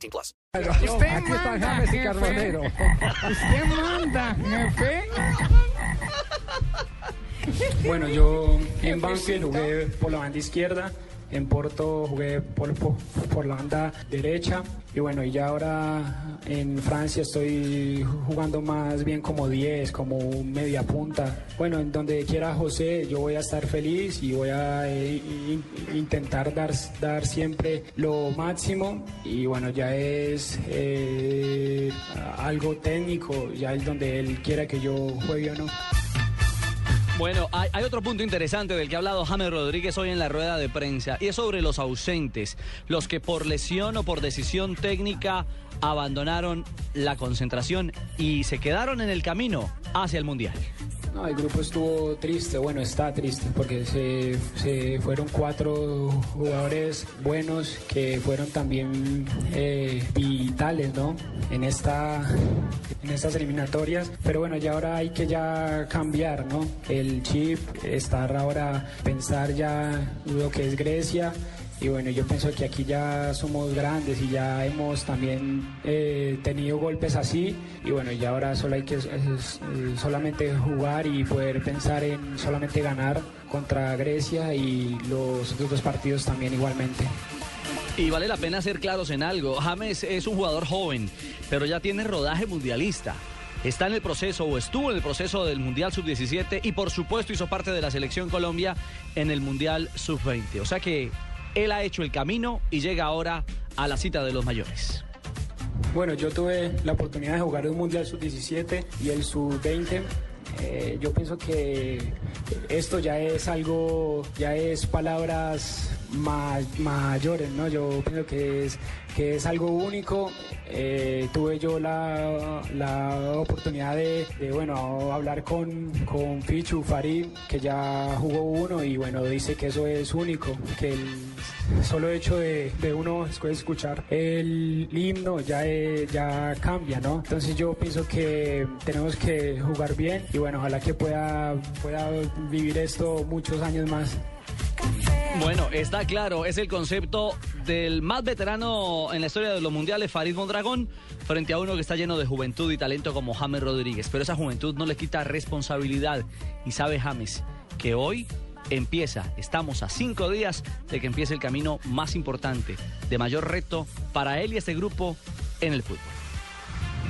18 plus. Usted Aquí está James y jefe. Carbonero. Usted manda, jefe. Bueno, yo en Banfield jugué por la banda izquierda, en Porto jugué por, la banda derecha y bueno, y ya ahora en Francia estoy jugando más bien como 10, como media punta. Bueno, en donde quiera José, yo voy a estar feliz y voy a eh, in- intentar dar, dar siempre lo máximo y bueno, ya es eh, algo técnico, ya es donde él quiera que yo juegue o no. Bueno, hay, otro punto interesante del que ha hablado James Rodríguez hoy en la rueda de prensa y es sobre los ausentes, los que por lesión o por decisión técnica abandonaron la concentración y se quedaron en el camino hacia el Mundial. No, el grupo estuvo triste, bueno, está triste porque se, se fueron cuatro jugadores buenos que fueron también eh, vitales, ¿no? En, esta, en estas eliminatorias. Pero bueno, ya ahora hay que ya cambiar, ¿no? El chip, estar ahora, pensar ya lo que es Grecia. Y bueno, yo pienso que aquí ya somos grandes y ya hemos también eh, tenido golpes así. Y bueno, ya ahora solo hay que eh, solamente jugar y poder pensar en solamente ganar contra Grecia y los otros dos partidos también igualmente. Y vale la pena ser claros en algo. James es un jugador joven, pero ya tiene rodaje mundialista. Está en el proceso o estuvo en el proceso del Mundial Sub-17 y por supuesto hizo parte de la selección Colombia en el Mundial Sub-20. O sea que él ha hecho el camino y llega ahora a la cita de los mayores. Bueno, yo tuve la oportunidad de jugar un Mundial Sub-17 y el Sub-20. Eh, yo pienso que esto ya es algo, ya es palabras mayores, ¿no? Yo pienso que es, que es algo único. Eh, tuve yo la, la oportunidad de, bueno, hablar con, con Pichu Farid, que ya jugó uno y bueno, dice que eso es único, que el solo hecho de, de uno escuchar el himno ya, eh, ya cambia, ¿no? Entonces yo pienso que tenemos que jugar bien y bueno, ojalá que pueda, pueda vivir esto muchos años más. Bueno, está claro, es el concepto del más veterano en la historia de los mundiales, Farid Mondragón, frente a uno que está lleno de juventud y talento como James Rodríguez. Pero esa juventud no le quita responsabilidad. Y sabe James que hoy empieza, estamos a cinco días de que empiece el camino más importante, de mayor reto para él y este grupo en el fútbol.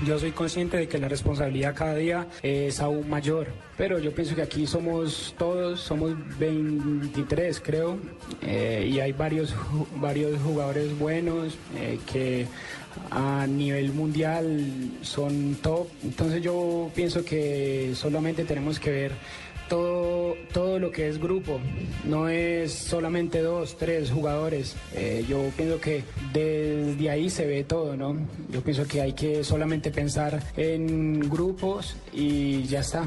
Yo soy consciente de que la responsabilidad cada día es aún mayor, pero yo pienso que aquí somos todos, somos 23 creo, eh, y hay varios, varios jugadores buenos eh, que a nivel mundial son top, entonces yo pienso que solamente tenemos que ver que es grupo, no es solamente dos, tres jugadores. Eh, yo pienso que desde ahí se ve todo, ¿no? Yo pienso que hay que solamente pensar en grupos y ya está.